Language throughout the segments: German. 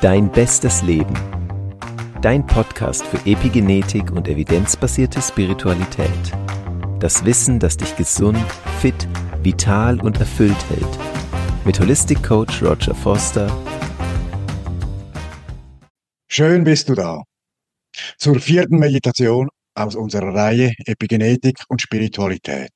Dein bestes Leben. Dein Podcast für Epigenetik und evidenzbasierte Spiritualität. Das Wissen, das dich gesund, fit, vital und erfüllt hält. Mit Holistic Coach Roger Foster. Schön bist du da. Zur vierten Meditation aus unserer Reihe Epigenetik und Spiritualität.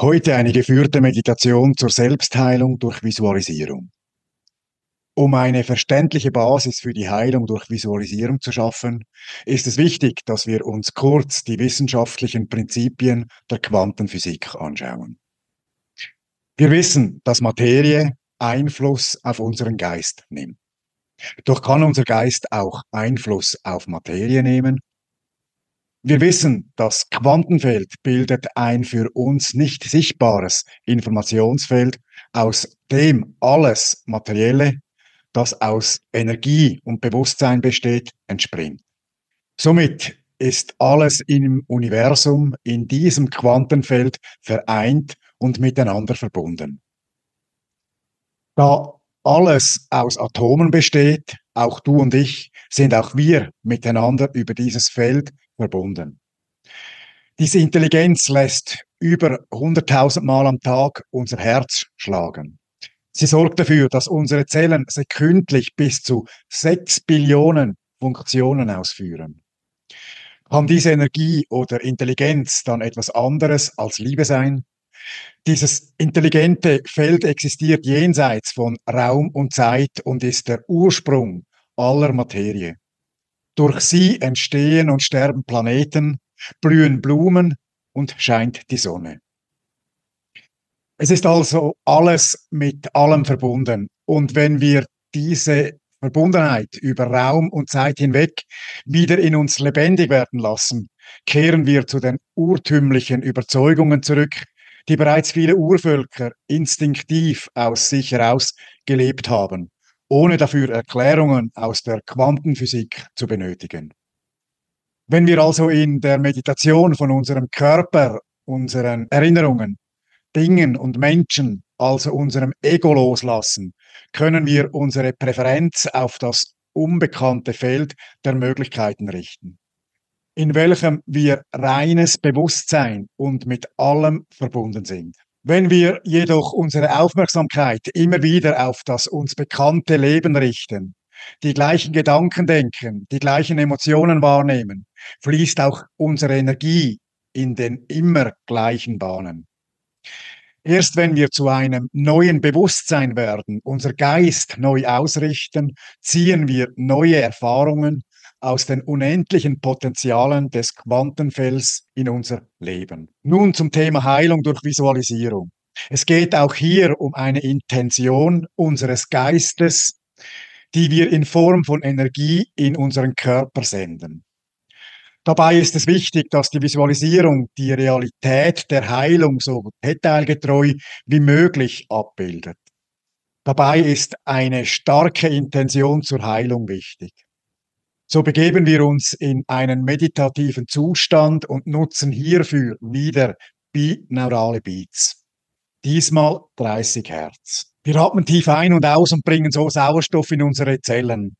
Heute eine geführte Meditation zur Selbstheilung durch Visualisierung. Um eine verständliche Basis für die Heilung durch Visualisierung zu schaffen, ist es wichtig, dass wir uns kurz die wissenschaftlichen Prinzipien der Quantenphysik anschauen. Wir wissen, dass Materie Einfluss auf unseren Geist nimmt. Doch kann unser Geist auch Einfluss auf Materie nehmen? Wir wissen, das Quantenfeld bildet ein für uns nicht sichtbares Informationsfeld, aus dem alles Materielle das aus Energie und Bewusstsein besteht, entspringt. Somit ist alles im Universum in diesem Quantenfeld vereint und miteinander verbunden. Da alles aus Atomen besteht, auch du und ich, sind auch wir miteinander über dieses Feld verbunden. Diese Intelligenz lässt über 100.000 Mal am Tag unser Herz schlagen. Sie sorgt dafür, dass unsere Zellen sekündlich bis zu sechs Billionen Funktionen ausführen. Kann diese Energie oder Intelligenz dann etwas anderes als Liebe sein? Dieses intelligente Feld existiert jenseits von Raum und Zeit und ist der Ursprung aller Materie. Durch sie entstehen und sterben Planeten, blühen Blumen und scheint die Sonne. Es ist also alles mit allem verbunden. Und wenn wir diese Verbundenheit über Raum und Zeit hinweg wieder in uns lebendig werden lassen, kehren wir zu den urtümlichen Überzeugungen zurück, die bereits viele Urvölker instinktiv aus sich heraus gelebt haben, ohne dafür Erklärungen aus der Quantenphysik zu benötigen. Wenn wir also in der Meditation von unserem Körper, unseren Erinnerungen, Dingen und Menschen, also unserem Ego loslassen, können wir unsere Präferenz auf das unbekannte Feld der Möglichkeiten richten, in welchem wir reines Bewusstsein und mit allem verbunden sind. Wenn wir jedoch unsere Aufmerksamkeit immer wieder auf das uns bekannte Leben richten, die gleichen Gedanken denken, die gleichen Emotionen wahrnehmen, fließt auch unsere Energie in den immer gleichen Bahnen. Erst wenn wir zu einem neuen Bewusstsein werden, unser Geist neu ausrichten, ziehen wir neue Erfahrungen aus den unendlichen Potenzialen des Quantenfelds in unser Leben. Nun zum Thema Heilung durch Visualisierung. Es geht auch hier um eine Intention unseres Geistes, die wir in Form von Energie in unseren Körper senden. Dabei ist es wichtig, dass die Visualisierung die Realität der Heilung so detailgetreu wie möglich abbildet. Dabei ist eine starke Intention zur Heilung wichtig. So begeben wir uns in einen meditativen Zustand und nutzen hierfür wieder binaurale Beats. Diesmal 30 Hertz. Wir atmen tief ein und aus und bringen so Sauerstoff in unsere Zellen.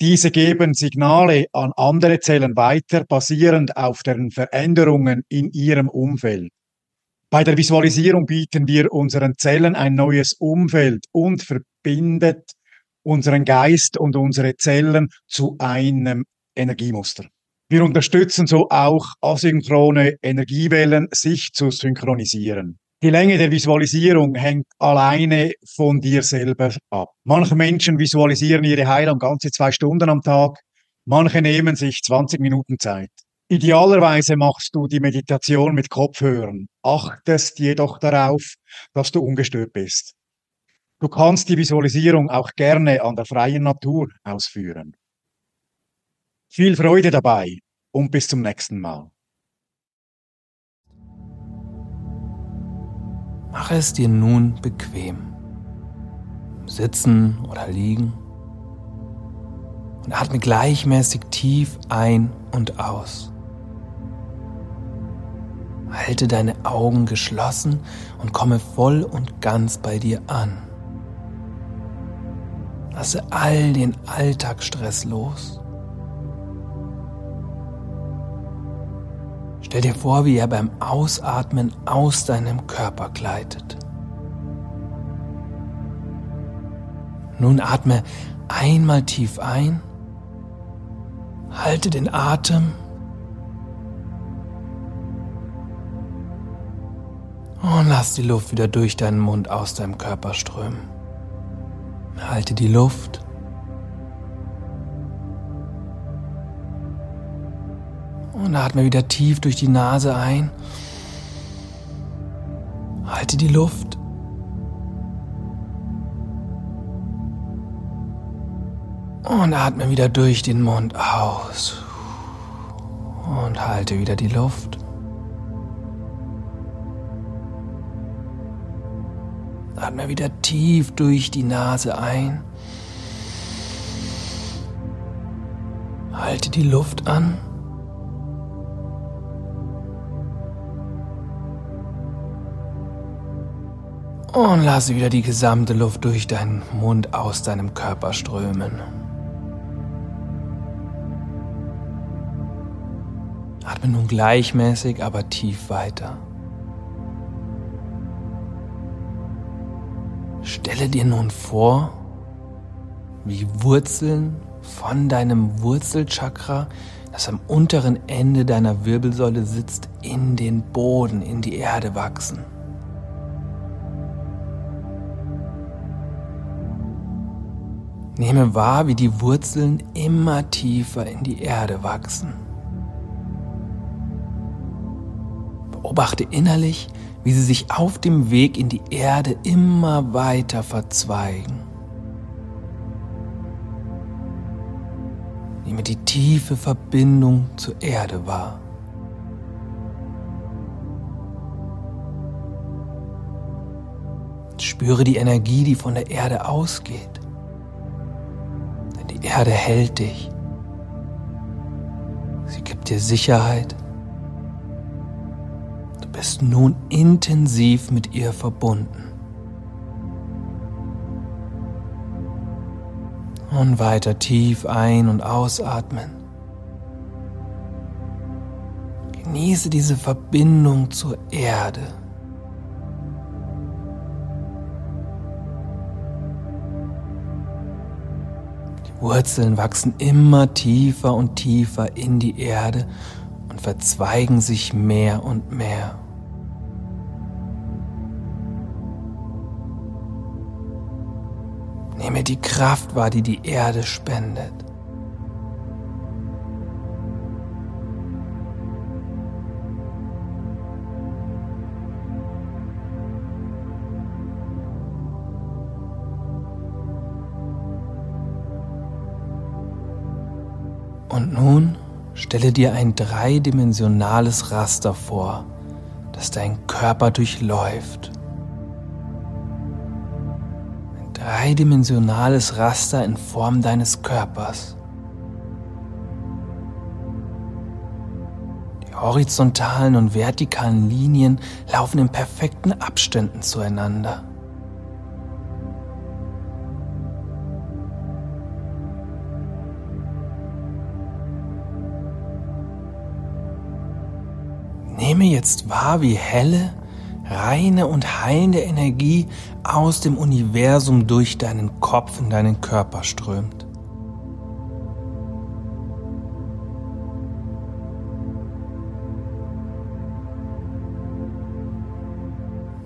Diese geben Signale an andere Zellen weiter, basierend auf deren Veränderungen in ihrem Umfeld. Bei der Visualisierung bieten wir unseren Zellen ein neues Umfeld und verbindet unseren Geist und unsere Zellen zu einem Energiemuster. Wir unterstützen so auch asynchrone Energiewellen, sich zu synchronisieren. Die Länge der Visualisierung hängt alleine von dir selber ab. Manche Menschen visualisieren ihre Heilung ganze zwei Stunden am Tag, manche nehmen sich 20 Minuten Zeit. Idealerweise machst du die Meditation mit Kopfhörern, achtest jedoch darauf, dass du ungestört bist. Du kannst die Visualisierung auch gerne an der freien Natur ausführen. Viel Freude dabei und bis zum nächsten Mal. Mache es dir nun bequem. Sitzen oder liegen. Und atme gleichmäßig tief ein und aus. Halte deine Augen geschlossen und komme voll und ganz bei dir an. Lasse all den Alltagsstress los. Stell dir vor, wie er beim Ausatmen aus deinem Körper gleitet. Nun atme einmal tief ein, halte den Atem und lass die Luft wieder durch deinen Mund aus deinem Körper strömen. Halte die Luft. Und atme wieder tief durch die Nase ein. Halte die Luft. Und atme wieder durch den Mund aus. Und halte wieder die Luft. Atme wieder tief durch die Nase ein. Halte die Luft an. Und lasse wieder die gesamte Luft durch deinen Mund aus deinem Körper strömen. Atme nun gleichmäßig, aber tief weiter. Stelle dir nun vor, wie Wurzeln von deinem Wurzelchakra, das am unteren Ende deiner Wirbelsäule sitzt, in den Boden, in die Erde wachsen. Nehme wahr, wie die Wurzeln immer tiefer in die Erde wachsen. Beobachte innerlich, wie sie sich auf dem Weg in die Erde immer weiter verzweigen. Nehme die tiefe Verbindung zur Erde wahr. Spüre die Energie, die von der Erde ausgeht. Die Erde hält dich. Sie gibt dir Sicherheit. Du bist nun intensiv mit ihr verbunden. Und weiter tief ein- und ausatmen. Genieße diese Verbindung zur Erde. Wurzeln wachsen immer tiefer und tiefer in die Erde und verzweigen sich mehr und mehr. Nehme die Kraft wahr, die die Erde spendet. Und nun stelle dir ein dreidimensionales Raster vor, das deinen Körper durchläuft. Ein dreidimensionales Raster in Form deines Körpers. Die horizontalen und vertikalen Linien laufen in perfekten Abständen zueinander. Nehme jetzt wahr, wie helle, reine und heilende Energie aus dem Universum durch deinen Kopf in deinen Körper strömt.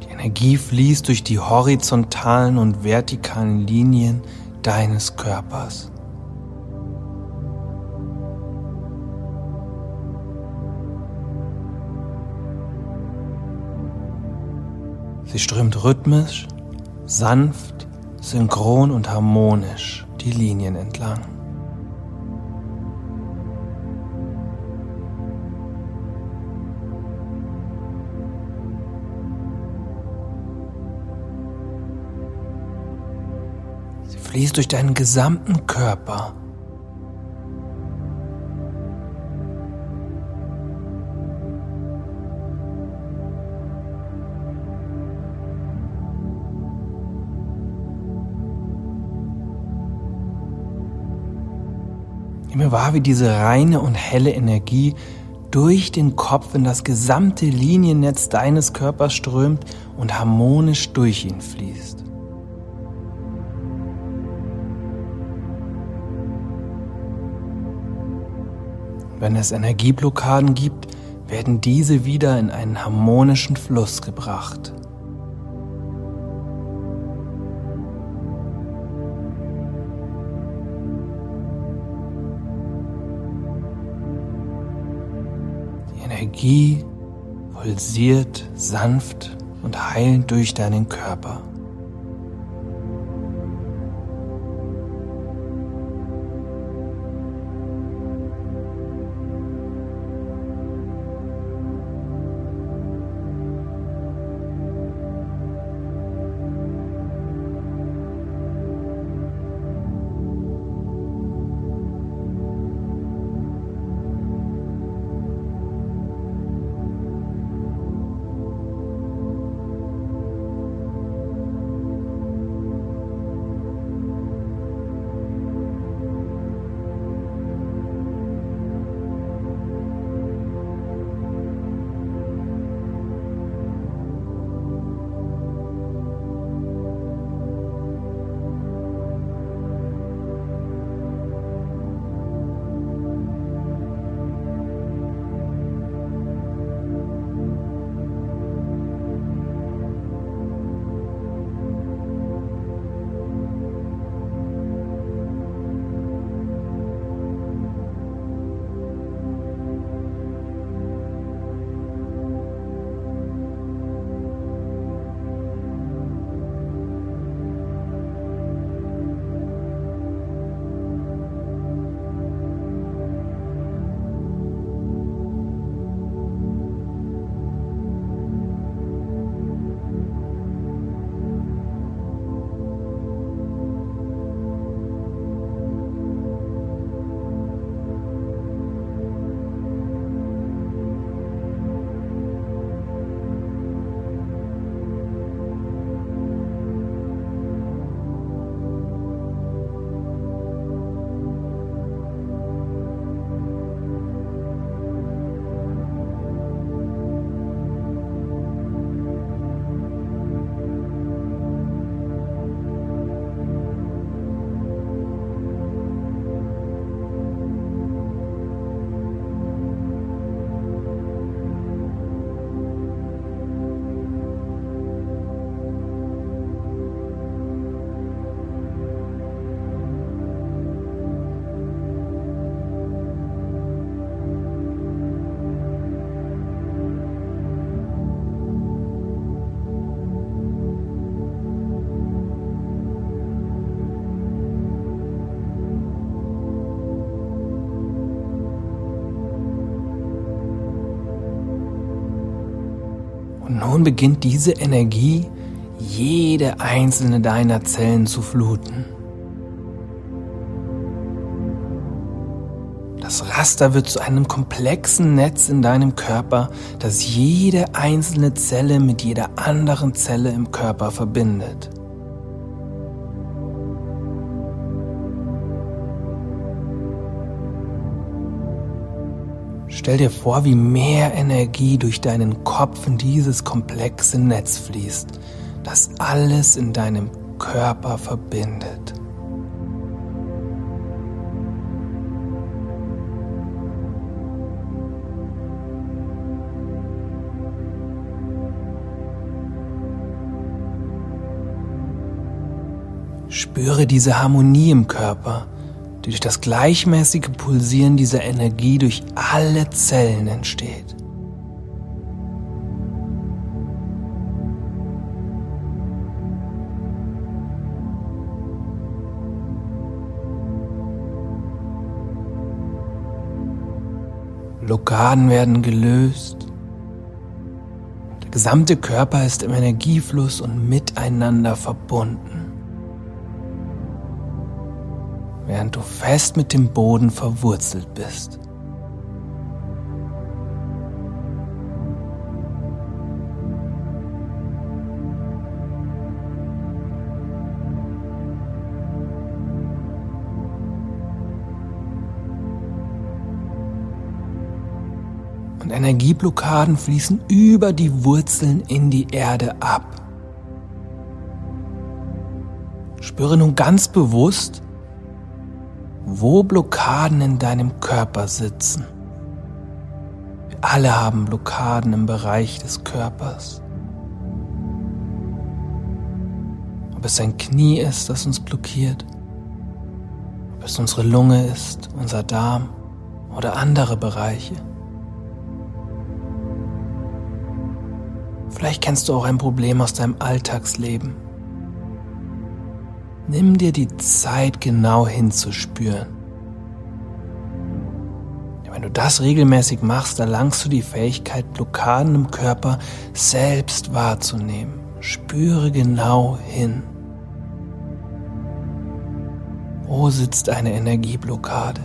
Die Energie fließt durch die horizontalen und vertikalen Linien deines Körpers. Sie strömt rhythmisch, sanft, synchron und harmonisch die Linien entlang. Sie fließt durch deinen gesamten Körper. Mir wahr, wie diese reine und helle Energie durch den Kopf in das gesamte Liniennetz deines Körpers strömt und harmonisch durch ihn fließt. Wenn es Energieblockaden gibt, werden diese wieder in einen harmonischen Fluss gebracht. Energie pulsiert sanft und heilend durch deinen Körper. Nun beginnt diese Energie, jede einzelne deiner Zellen zu fluten. Das Raster wird zu einem komplexen Netz in deinem Körper, das jede einzelne Zelle mit jeder anderen Zelle im Körper verbindet. Stell dir vor, wie mehr Energie durch deinen Kopf in dieses komplexe Netz fließt, das alles in deinem Körper verbindet. Spüre diese Harmonie im Körper die durch das gleichmäßige Pulsieren dieser Energie durch alle Zellen entsteht. Blockaden werden gelöst. Der gesamte Körper ist im Energiefluss und miteinander verbunden. während du fest mit dem Boden verwurzelt bist. Und Energieblockaden fließen über die Wurzeln in die Erde ab. Spüre nun ganz bewusst, wo Blockaden in deinem Körper sitzen. Wir alle haben Blockaden im Bereich des Körpers. Ob es ein Knie ist, das uns blockiert, ob es unsere Lunge ist, unser Darm oder andere Bereiche. Vielleicht kennst du auch ein Problem aus deinem Alltagsleben. Nimm dir die Zeit, genau hinzuspüren. Wenn du das regelmäßig machst, erlangst du die Fähigkeit, Blockaden im Körper selbst wahrzunehmen. Spüre genau hin. Wo sitzt eine Energieblockade?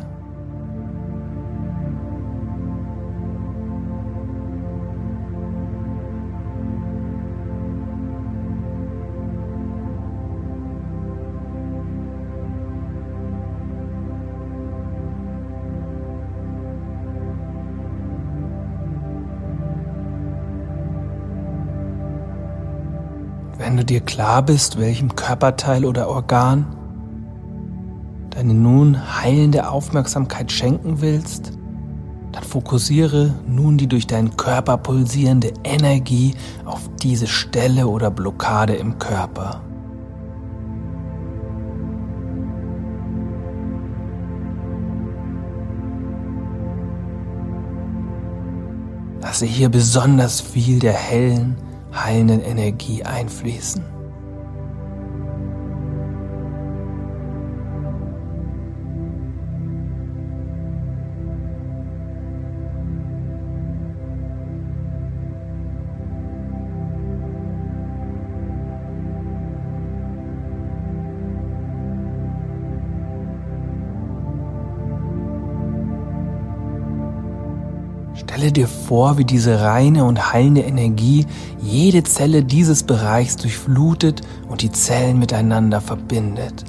Wenn du dir klar bist, welchem Körperteil oder Organ deine nun heilende Aufmerksamkeit schenken willst, dann fokussiere nun die durch deinen Körper pulsierende Energie auf diese Stelle oder Blockade im Körper. Lasse hier besonders viel der hellen, heilenden Energie einfließen. Dir vor, wie diese reine und heilende Energie jede Zelle dieses Bereichs durchflutet und die Zellen miteinander verbindet.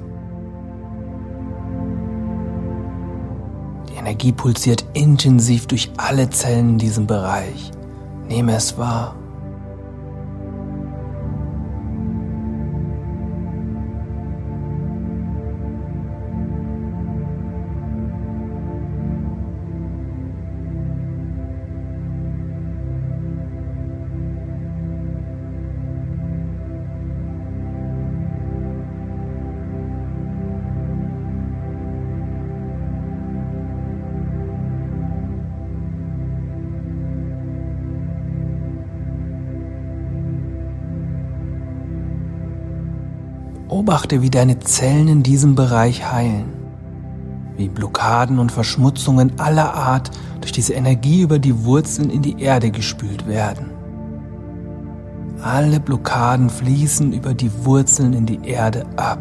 Die Energie pulsiert intensiv durch alle Zellen in diesem Bereich. Nehme es wahr. Beobachte, wie deine Zellen in diesem Bereich heilen, wie Blockaden und Verschmutzungen aller Art durch diese Energie über die Wurzeln in die Erde gespült werden. Alle Blockaden fließen über die Wurzeln in die Erde ab.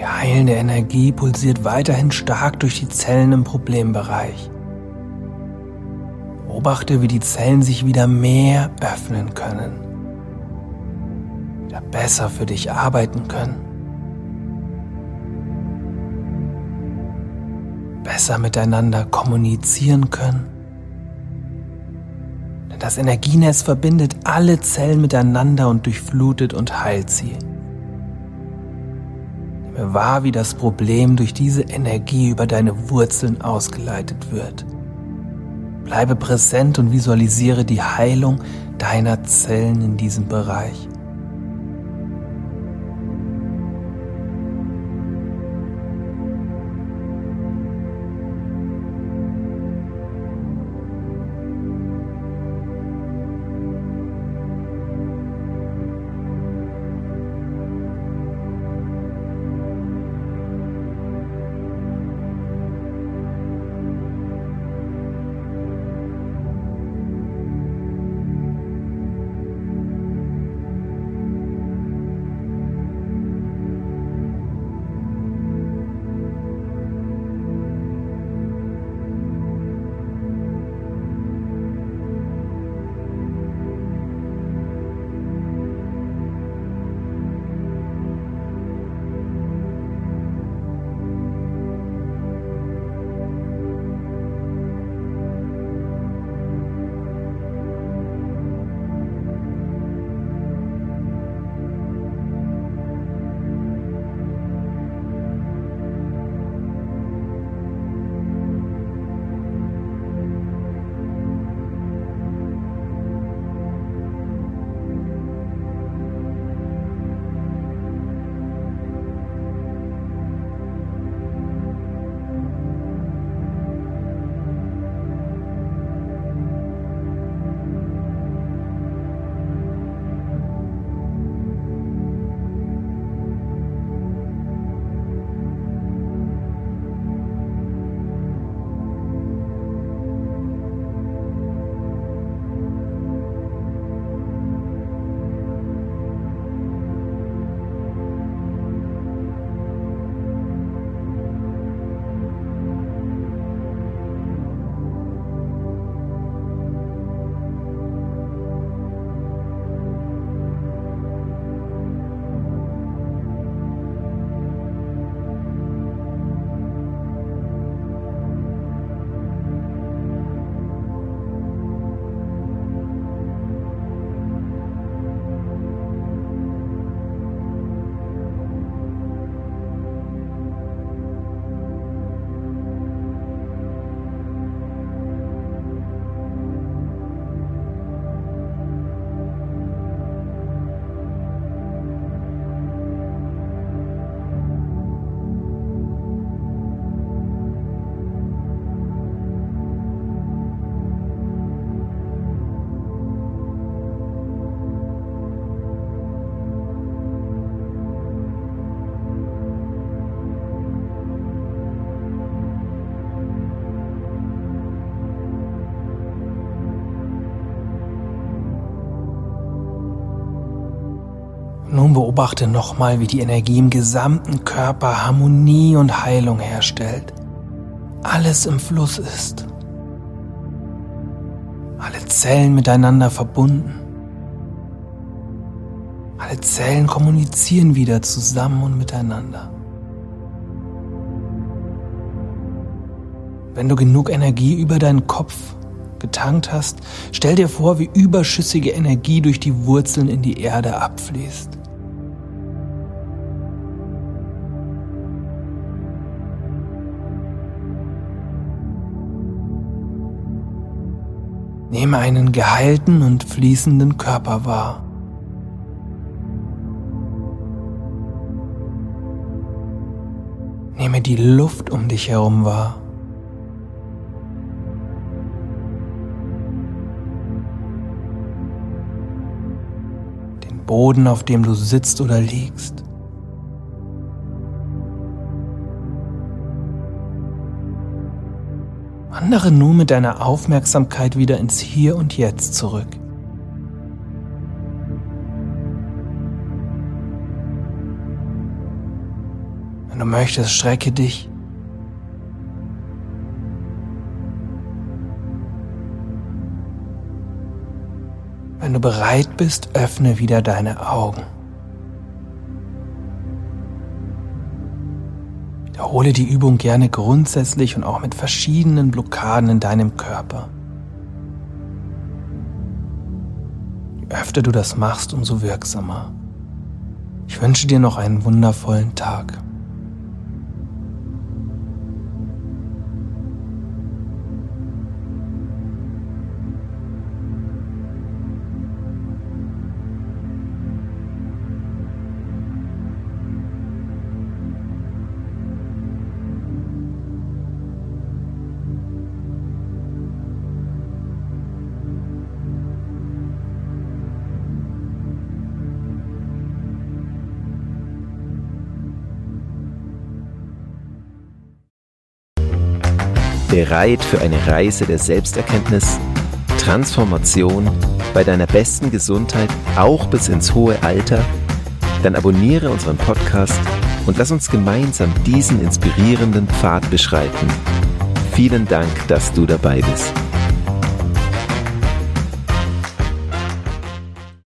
Die heilende Energie pulsiert weiterhin stark durch die Zellen im Problembereich. Beobachte, wie die Zellen sich wieder mehr öffnen können, wieder besser für dich arbeiten können, besser miteinander kommunizieren können. Denn das Energienetz verbindet alle Zellen miteinander und durchflutet und heilt sie wahr, wie das Problem durch diese Energie über deine Wurzeln ausgeleitet wird. Bleibe präsent und visualisiere die Heilung deiner Zellen in diesem Bereich. Beobachte nochmal, wie die Energie im gesamten Körper Harmonie und Heilung herstellt. Alles im Fluss ist. Alle Zellen miteinander verbunden. Alle Zellen kommunizieren wieder zusammen und miteinander. Wenn du genug Energie über deinen Kopf getankt hast, stell dir vor, wie überschüssige Energie durch die Wurzeln in die Erde abfließt. Nehme einen geheilten und fließenden Körper wahr. Nehme die Luft um dich herum wahr. Den Boden, auf dem du sitzt oder liegst. Wandere nun mit deiner Aufmerksamkeit wieder ins Hier und Jetzt zurück. Wenn du möchtest, strecke dich. Wenn du bereit bist, öffne wieder deine Augen. Wiederhole die Übung gerne grundsätzlich und auch mit verschiedenen Blockaden in deinem Körper. Je öfter du das machst, umso wirksamer. Ich wünsche dir noch einen wundervollen Tag. Bereit für eine Reise der Selbsterkenntnis, Transformation bei deiner besten Gesundheit auch bis ins hohe Alter? Dann abonniere unseren Podcast und lass uns gemeinsam diesen inspirierenden Pfad beschreiten. Vielen Dank, dass du dabei bist.